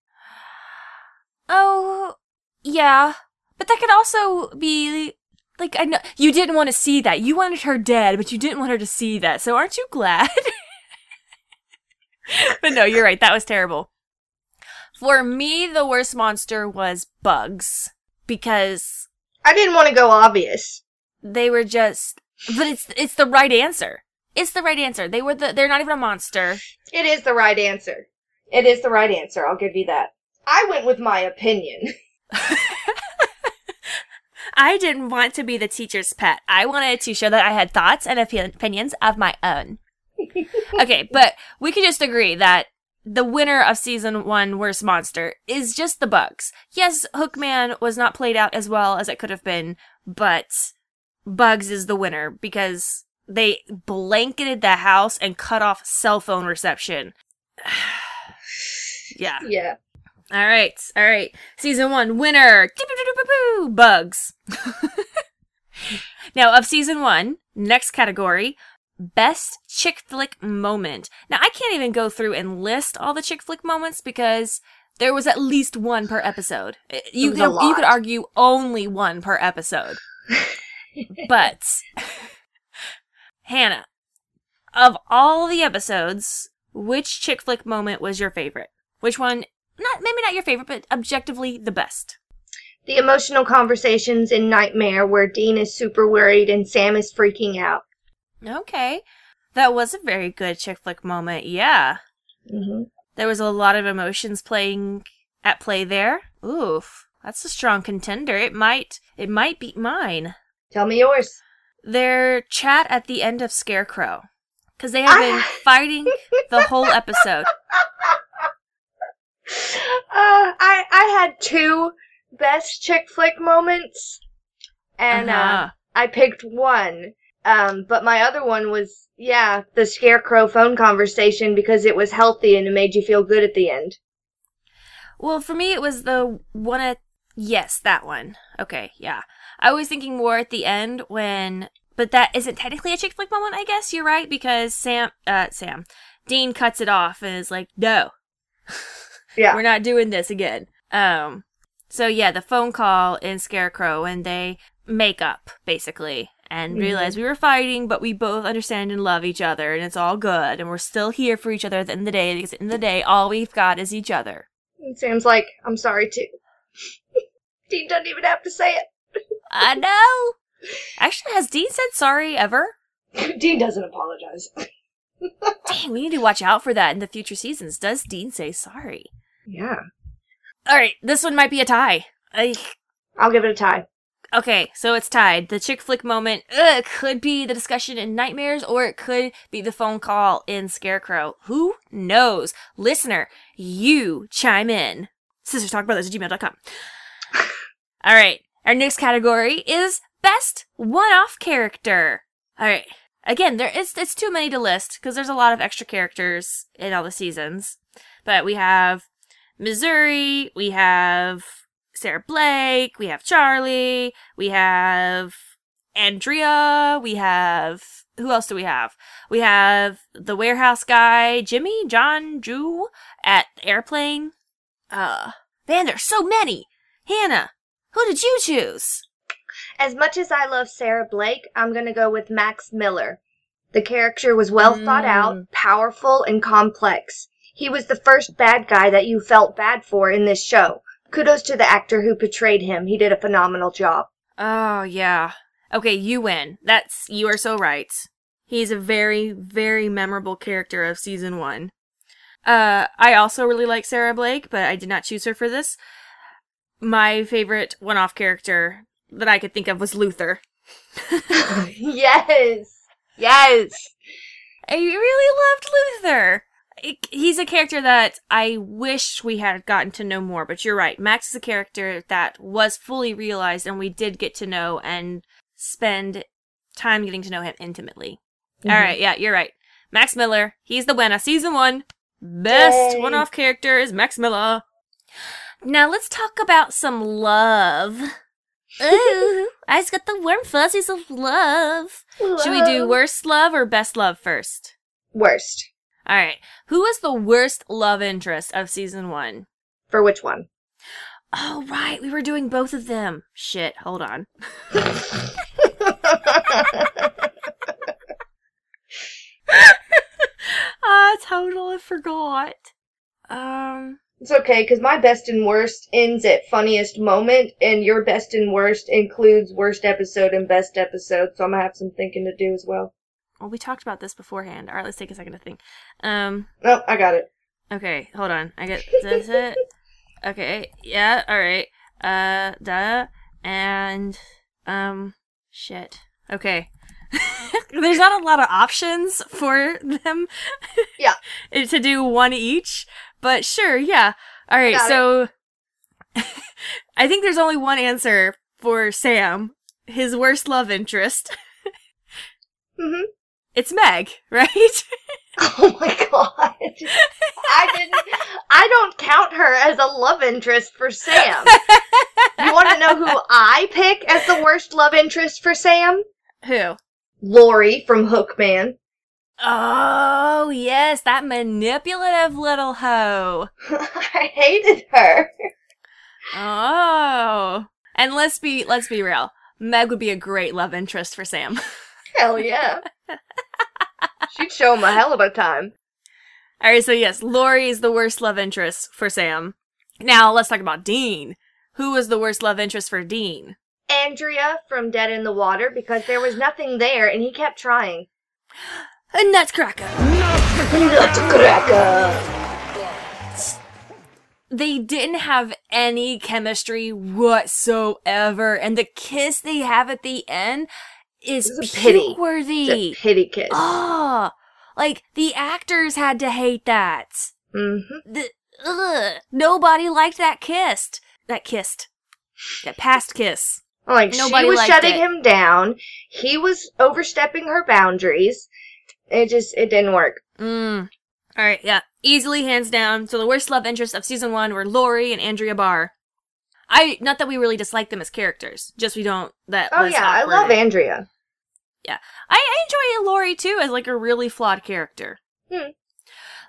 Oh, yeah. But that could also be like I know you didn't want to see that. You wanted her dead, but you didn't want her to see that. So aren't you glad? but no, you're right. That was terrible. For me, the worst monster was bugs because I didn't want to go obvious. they were just but it's it's the right answer. It's the right answer. They were the they're not even a monster. It is the right answer. It is the right answer. I'll give you that. I went with my opinion. I didn't want to be the teacher's pet. I wanted to show that I had thoughts and opinions of my own. Okay, but we could just agree that the winner of season one worst monster is just the bugs. Yes, Hookman was not played out as well as it could have been, but Bugs is the winner because they blanketed the house and cut off cell phone reception. yeah. Yeah. All right, all right. Season one winner, Bugs. now of season one, next category, best chick flick moment. Now I can't even go through and list all the chick flick moments because there was at least one per episode. Uh, You could, you could argue only one per episode, but Hannah, of all the episodes, which chick flick moment was your favorite? Which one? Not maybe not your favorite, but objectively the best. The emotional conversations in Nightmare where Dean is super worried and Sam is freaking out. Okay, that was a very good chick flick moment. Yeah, hmm there was a lot of emotions playing at play there. Oof, that's a strong contender. It might it might beat mine. Tell me yours. Their chat at the end of Scarecrow, because they have been fighting the whole episode. Uh, I I had two best chick flick moments, and uh Uh-huh. I picked one. Um, but my other one was yeah the scarecrow phone conversation because it was healthy and it made you feel good at the end. Well, for me, it was the one at yes, that one. Okay, yeah. I was thinking more at the end when, but that isn't technically a chick flick moment. I guess you're right because Sam, uh, Sam, Dean cuts it off and is like, "No, Yeah. we're not doing this again." Um, so yeah, the phone call in Scarecrow and they make up basically and Mhm. realize we were fighting, but we both understand and love each other, and it's all good, and we're still here for each other at the end of the day because at the end of the day, all we've got is each other. And Sam's like, I'm sorry too. Dean doesn't even have to say it. I know. Actually, has Dean said sorry ever? Dean doesn't apologize. Dang, we need to watch out for that in the future seasons. Does Dean say sorry? Yeah. All right, this one might be a tie. I, I'll give it a tie. Okay, so it's tied. The chick flick moment uh, could be the discussion in Nightmares, or it could be the phone call in Scarecrow. Who knows? Listener, you chime in. SistersTalkBrothers at gmail.com. All right, our next category is best one-off character. All right. Again, there is it's too many to list because there's a lot of extra characters in all the seasons. But we have Missouri, we have Sarah Blake, we have Charlie, we have Andrea, we have who else do we have? We have the warehouse guy, Jimmy, John, Drew at Airplane. Uh, man, there's so many. Hannah, who did you choose? As much as I love Sarah Blake, I'm going to go with Max Miller. The character was well thought out, powerful, and complex. He was the first bad guy that you felt bad for in this show. Kudos to the actor who portrayed him. He did a phenomenal job. Oh, yeah. Okay, you win. That's, you are so right. He's a very, very memorable character of season one. Uh, I also really like Sarah Blake, but I did not choose her for this. My favorite one off character that I could think of was Luther. yes. Yes. I really loved Luther. I- He's a character that I wish we had gotten to know more, but you're right. Max is a character that was fully realized and we did get to know and spend time getting to know him intimately. Mm-hmm. All right, yeah, you're right. Max Miller, he's the winner. Season one, best one off character is Max Miller. Now let's talk about some love. Ooh, I just got the warm fuzzies of love. Should we do worst love or best love first? Worst. All right. Who was the worst love interest of season one? For which one? Oh, right. We were doing both of them. Shit. Hold on. I totally forgot. Um. It's okay, because my best and worst ends at funniest moment, and your best and worst includes worst episode and best episode, so I'm gonna have some thinking to do as well. Well, we talked about this beforehand. All right. Let's take a second to think. Um. Oh, I got it. Okay. Hold on. I get this. It. Okay. Yeah. All right. Uh. Duh. And. Um. Shit. Okay. There's not a lot of options for them. Yeah. to do one each, but sure, yeah. All right, Got so I think there's only one answer for Sam, his worst love interest. hmm It's Meg, right? Oh my god. I didn't. I don't count her as a love interest for Sam. You want to know who I pick as the worst love interest for Sam? Who? Lori from Hookman. Oh, yes, that manipulative little hoe. I hated her. Oh. And let's be let's be real. Meg would be a great love interest for Sam. Hell yeah. She'd show him a hell of a time. All right, so yes, Lori is the worst love interest for Sam. Now let's talk about Dean. Who was the worst love interest for Dean? Andrea from Dead in the Water because there was nothing there and he kept trying. A nutcracker. Nutcracker. They didn't have any chemistry whatsoever, and the kiss they have at the end is pity. worthy. It's a pity kiss. Ah, like the actors had to hate that. Mm-hmm. The, ugh, nobody liked that kissed. That kissed. That past kiss. Like Nobody she was shutting it. him down. He was overstepping her boundaries. It just it didn't work. Mm. All right, yeah, easily hands down. So the worst love interests of season one were Lori and Andrea Barr. I not that we really dislike them as characters, just we don't. That Oh yeah, I love Andrea. I, I enjoy Lori too as like a really flawed character. Hmm.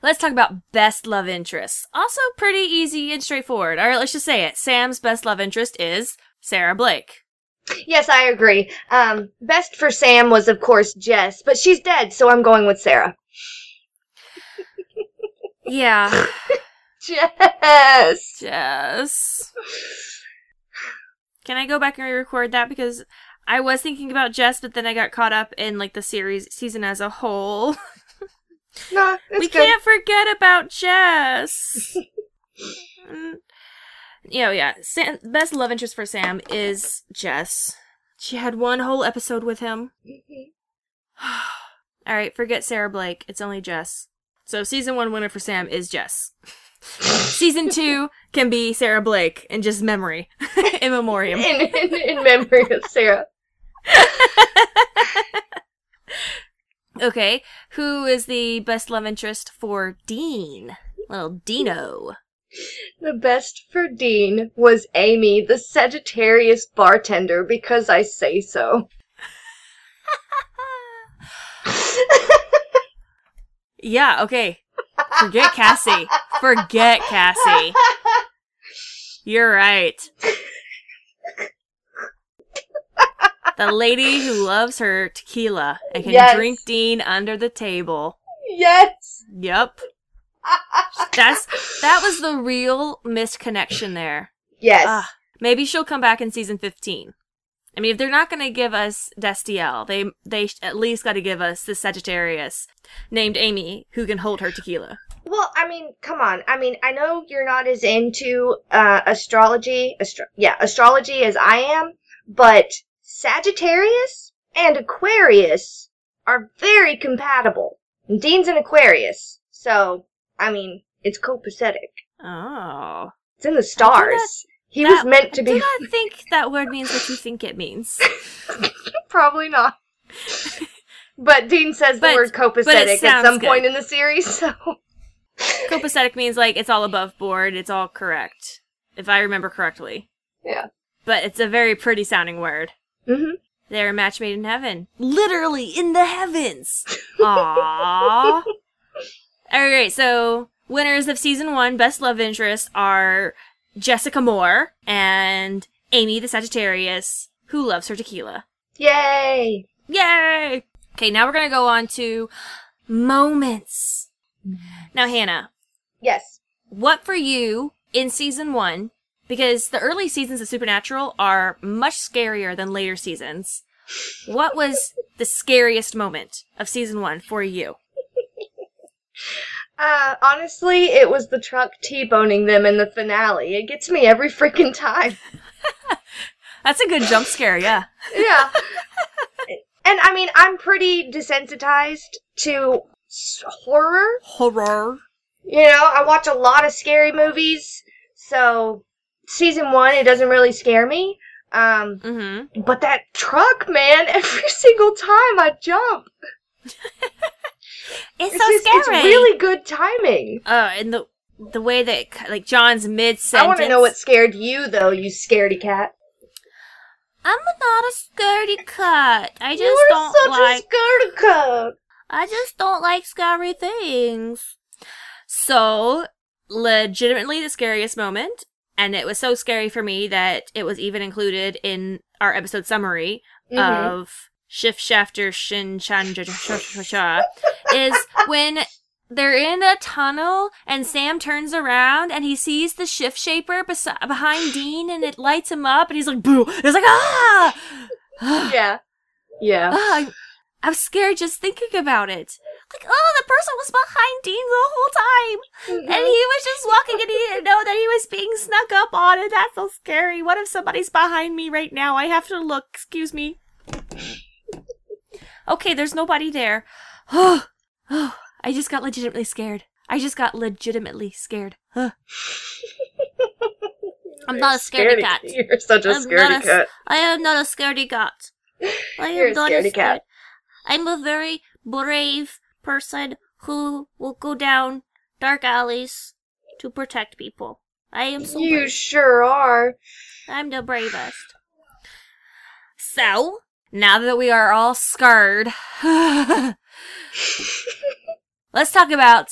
Let's talk about best love interests. Also pretty easy and straightforward. All right, let's just say it. Sam's best love interest is Sarah Blake. Yes, I agree. Um, best for Sam was of course Jess, but she's dead, so I'm going with Sarah. Yeah, Jess. Jess. Can I go back and re-record that because I was thinking about Jess, but then I got caught up in like the series season as a whole. No, it's we good. can't forget about Jess. Mm. you know, yeah. Sam, best love interest for Sam is Jess. She had one whole episode with him. Mhm. All right, forget Sarah Blake. It's only Jess. So season one winner for Sam is Jess. season two can be Sarah Blake and just memory in memoriam. in, in, in memory of Sarah. Okay, who is the best love interest for Dean? Little Dino. The best for Dean was Amy, the Sagittarius bartender, because I say so. Yeah, okay. Forget Cassie. Forget Cassie. You're right. The lady who loves her tequila and can Yes. drink Dean under the table. yes. Yep. That's that was the real missed connection there. yes. Ah, maybe she'll come back in season 15. I mean, if they're not going to give us Destiel, they they at least got to give us the Sagittarius named Amy who can hold her tequila. Well, I mean, come on. I mean, I know you're not as into uh, astrology, astro- yeah, astrology as I am, but Sagittarius and Aquarius are very compatible. And Dean's an Aquarius, so I mean, it's copacetic. Oh. It's in the stars. He was meant to I be. do not think that word means what you think it means. Probably not. but Dean says But- the word copacetic at some good. point in the series, so Copacetic means like it's all above board, it's all correct, if I remember correctly. yeah. But it's a very pretty sounding word. Hmm They're a match made in heaven. Literally in the heavens. Aww. Alright, so winners of season one, best love interest are Jessica Moore and Amy the Sagittarius, who loves her tequila. Yay! Yay! Okay, now we're gonna go on to moments. Now, Hannah, Yes. what for you in season one? Because the early seasons of Supernatural are much scarier than later seasons. What was the scariest moment of season one for you? Uh, honestly, it was the truck T-boning them in the finale. It gets me every freaking time. That's a good jump scare, yeah. yeah. And I mean, I'm pretty desensitized to horror. Horror. You know, I watch a lot of scary movies, so season one it doesn't really scare me. Um, Mm-hmm. but that truck, man, every single time I jump, It's, it's so just, scary. it's really good timing. Uh, and the the way that like John's mid I sentence. want to know what scared you, though, you scaredy cat. I'm not a scaredy cat. I just You're don't such like. a scaredy cat. I just don't like scary things. So, legitimately the scariest moment, and it was so scary for me that it was even included in our episode summary Mhm. of Shift Shafter Shin Chan Cha Cha Cha Cha is when they're in a tunnel and Sam turns around and he sees the shift shaper besi- behind Dean and it lights him up and he's like boo. And he's like ah. yeah. Yeah. Ah, I'm, scared just thinking about it. Like, oh, the person was behind Dean the whole time. Mm-hmm. And he was just walking and he didn't know that he was being snuck up on. And that's so scary. What if somebody's behind me right now? I have to look. Excuse me. Okay, there's nobody there. Oh, oh, I just got legitimately scared. I just got legitimately scared. Huh. I'm not a scaredy cat. You're such a I'm scaredy a- cat. I am not a scaredy cat. I am You're a not scaredy cat. scared- I'm a very brave person who will go down dark alleys to protect people. I am so You brave. sure are. I'm the bravest. So, now that we are all scarred, let's talk about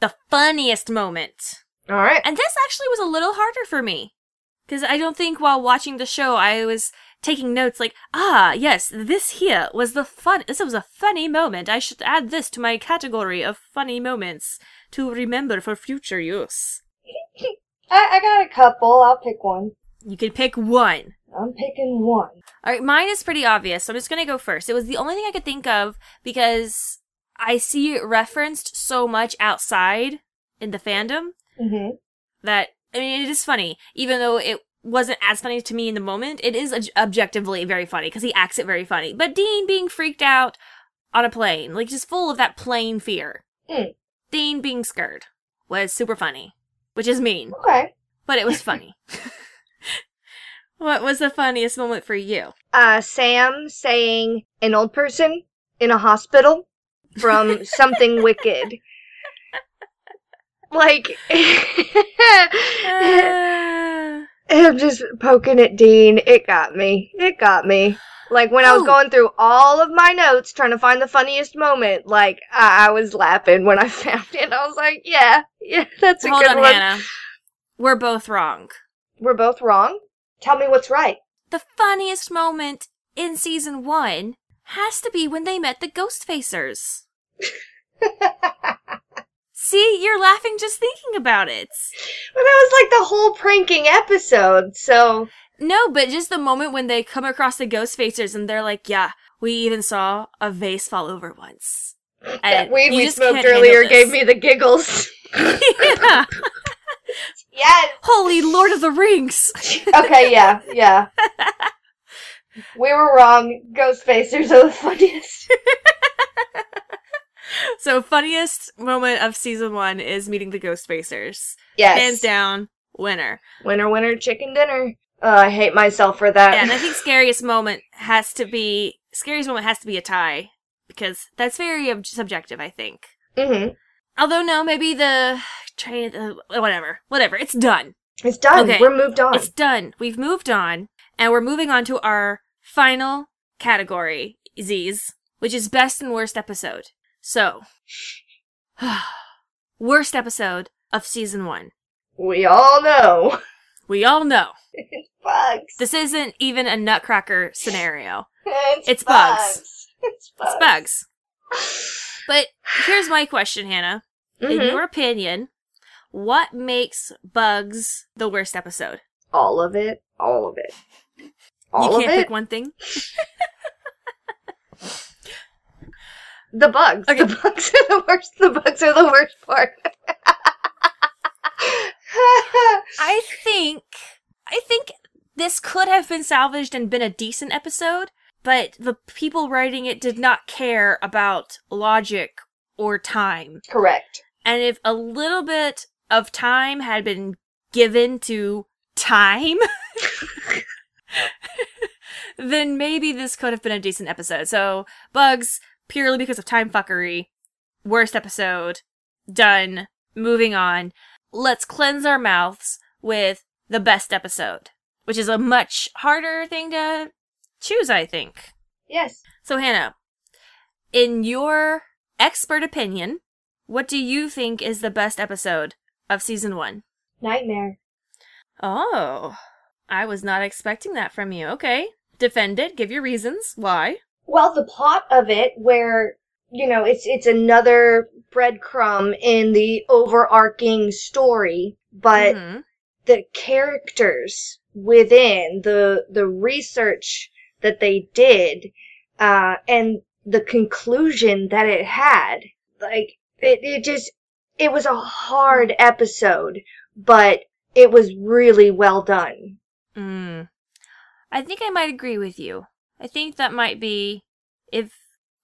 the funniest moment. All right. And this actually was a little harder for me. Because I don't think while watching the show I was taking notes like, ah, yes, this here was the fun, this was a funny moment. I should add this to my category of funny moments to remember for future use. I, I got a couple. I'll pick one. You can pick one. I'm picking one. Alright, mine is pretty obvious, so I'm just gonna go first. It was the only thing I could think of because I see it referenced so much outside in the fandom Mm-hmm. that I mean it is funny, even though it wasn't as funny to me in the moment. It is objectively very funny because he acts it very funny. But Dean being freaked out on a plane, like just full of that plane fear. Mm. Dean being scared was super funny, which is mean, Okay. but it was funny. what was the funniest moment for you? Uh, Sam saying an old person in a hospital from something wicked. Like, Uh, I'm just poking at Dean. It got me. It got me. Like when I was Oh. going through all of my notes trying to find the funniest moment, like I, I was laughing when I found it. I was like, "Yeah, yeah, that's a Hold good on, one." Hannah. We're both wrong. We're both wrong. Tell me what's right. The funniest moment in season one has to be when they met the Ghost Facers. See, you're laughing just thinking about it. But that was like the whole pranking episode. So No, but just the moment when they come across the Ghost Facers and they're like, yeah, we even saw a vase fall over once. that weed we smoked earlier gave me the giggles. yeah. yes. Holy Lord of the Rings! Okay. Yeah. Yeah. We were wrong. Ghostfacers are the funniest. So, funniest moment of season one is meeting the Ghostfacers. Yes. Hands down, winner. Winner, winner, chicken dinner. Uh, I hate myself for that. Yeah, and I think scariest moment has to be scariest moment has to be a tie because that's very ob- subjective. I think. Mm-hmm. Although no, maybe the train, uh, whatever, whatever. It's done. It's done. Okay. We're moved on. It's done. We've moved on, and we're moving on to our final category, Z's, which is best and worst episode. So, worst episode of season one. We all know. We all know it's bugs. this isn't even a Nutcracker scenario. It's, it's bugs. It's bugs. It's bugs. But here's my question, Hannah. In Mhm. your opinion, what makes Bugs the worst episode? All of it. All of it. All you can't pick one thing. The bugs. Okay. The bugs are the worst. The bugs are the worst part. I think I think this could have been salvaged and been a decent episode, but the people writing it did not care about logic or time. Correct. And if a little bit of time had been given to time, then maybe this could have been a decent episode. So, Bugs, purely because of time fuckery, worst episode, done, moving on. Let's cleanse our mouths with the best episode, which is a much harder thing to choose, I think. Yes. So, Hannah, in your expert opinion, what do you think is the best episode of season one? Nightmare. Oh, I was not expecting that from you. Okay. Defend it. Give your reasons. Why? Well, the plot of it, where you know, it's it's another breadcrumb in the overarching story, but Mhm. the characters within the the research that they did, uh, and the conclusion that it had, like it, it just it was a hard episode, but it was really well done. Mm. I think I might agree with you. I think that might be, if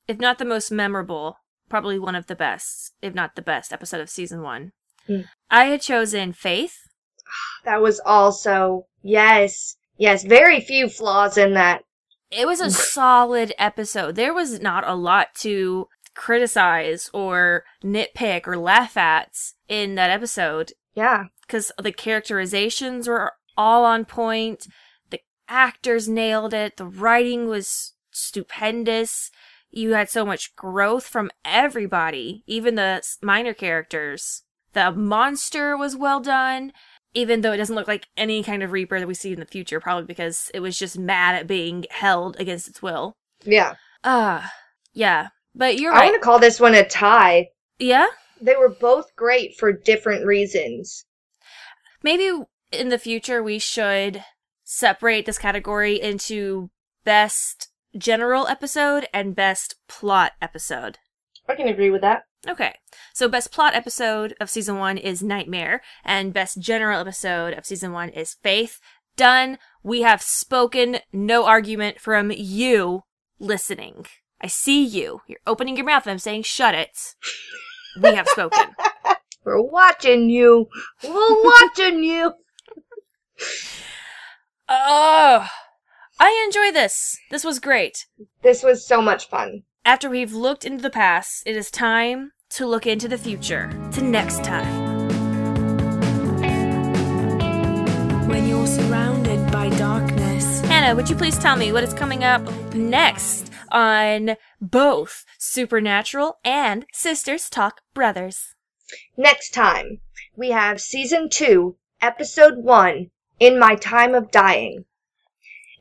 if not the most memorable, probably one of the best, if not the best episode of season one. Mm. I had chosen Faith. That was also yes, yes, very few flaws in that. It was a solid episode. There was not a lot to criticize or nitpick or laugh at in that episode Yeah. because the characterizations were all on point. Actors nailed it. The writing was stupendous. You had so much growth from everybody, even the minor characters. The monster was well done, even though it doesn't look like any kind of Reaper that we see in the future, probably because it was just mad at being held against its will. Yeah. Ah, yeah. But you're I right. want to call this one a tie. yeah? They were both great for different reasons. Maybe in the future we should separate this category into best general episode and best plot episode. I can agree with that. Okay. So best plot episode of season 1 is Nightmare and best general episode of season 1 is Faith. Done. We have spoken. No argument from you listening. I see you. You're opening your mouth and I'm saying shut it. We have spoken. We're watching you. We're watching you. Oh, I enjoy this. This was great. This was so much fun. After we've looked into the past, it is time to look into the future. To next time. When you're surrounded by darkness, Hannah, would you please tell me what is coming up next on both Supernatural and Sisters Talk Brothers? Next time, we have season two, episode one, In My Time of Dying.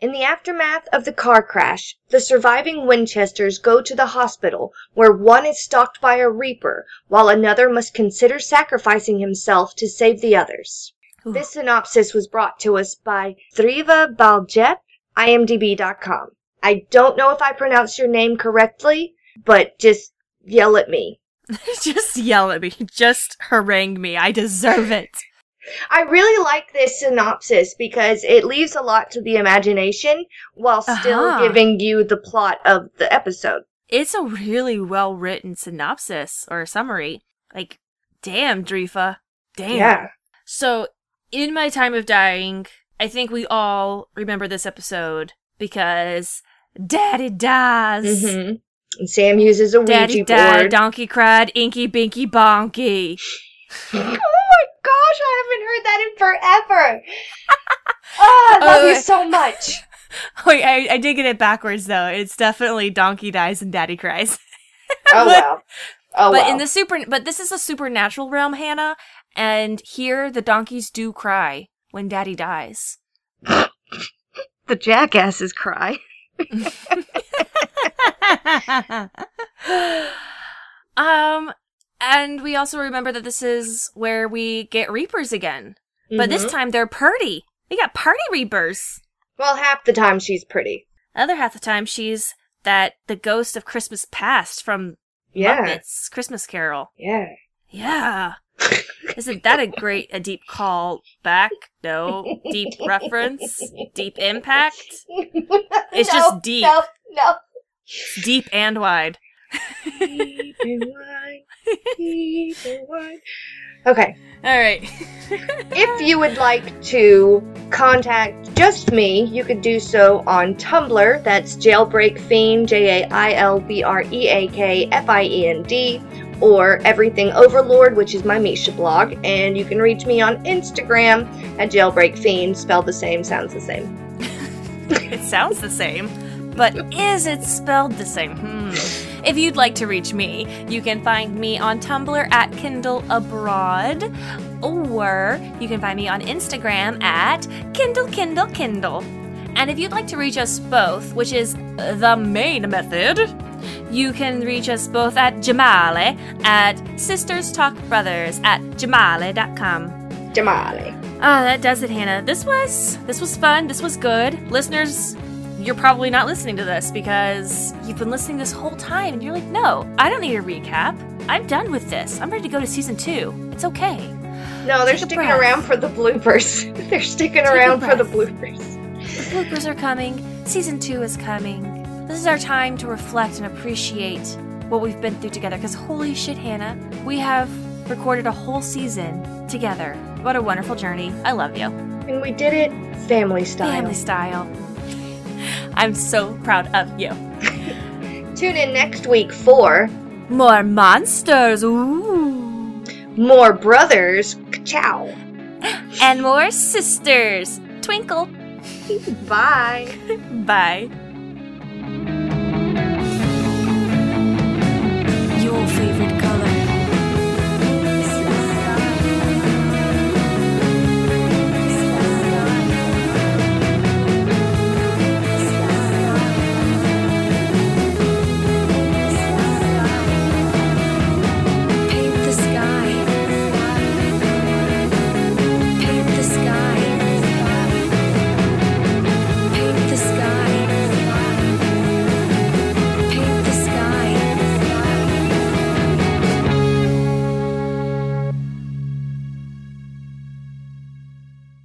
In the aftermath of the car crash, the surviving Winchesters go to the hospital where one is stalked by a reaper while another must consider sacrificing himself to save the others. Ooh. This synopsis was brought to us by Thriva Baljep, imdb.com. I don't know if I pronounced your name correctly, but just yell at me. Just yell at me. Just harangue me. I deserve it. I really like this synopsis because it leaves a lot to the imagination while still Uh-huh. giving you the plot of the episode. It's a really well written synopsis or summary. Like, damn, Dreefa. Damn. Yeah. So, in my time of dying, I think we all remember this episode because Daddy dies. hmm And Sam uses a Ouija Daddy died, board. Donkey cried, Inky Binky Bonky. gosh, I haven't heard that in forever. oh, I love Oh, you so much. Wait, I, I did get it backwards though. It's definitely Donkey dies and Daddy cries. Oh But- wow. Oh but wow. in the super, but this is a supernatural realm, Hannah, and here the donkeys do cry when Daddy dies. the jackasses cry. um, and we also remember that this is where we get Reapers again, but this Mhm. time they're purdy. We got party Reapers. well, half the time she's pretty. The other half the time, she's that the ghost of Christmas past from Yeah. Muppets Christmas Carol. Yeah. Yeah. Isn't that a great, a deep call back? No. Deep reference? Deep impact? It's No, just deep. No, no. Deep and wide. Deep and wide, deep and wide. Okay. All right. If you would like to contact just me, you could do so on Tumblr. That's Jailbreak Fiend, J A I L B R E A K F I E N D, or Everything Overlord, which is my Misha blog. And you can reach me on Instagram at Jailbreak Fiend, spelled the same, sounds the same. it sounds the same, but is it spelled the same? Hmm. If you'd like to reach me, you can find me on Tumblr at Kendall Abroad, or you can find me on Instagram at Kendall Kendall Kendall. And if you'd like to reach us both, which is the main method, you can reach us both at Jamale at Sisters Talk Brothers at jamali.com. Jamale. Ah, that does it, Hannah. This was this was fun. This was good. Listeners, you're probably not listening to this because you've been listening this whole time and you're like, no, I don't need a recap. I'm done with this. I'm ready to go to season two. It's okay. No, they're Take sticking around for the bloopers. they're sticking a around for the bloopers. The bloopers are coming. Season two is coming. This is our time to reflect and appreciate what we've been through together. Because holy shit, Hannah, we have recorded a whole season together. What a wonderful journey. I love you. And we did it family style. Family style. I'm so proud of you. Tune in next week for More monsters, ooh, more brothers. Ciao. and more sisters. Twinkle. Bye. Bye.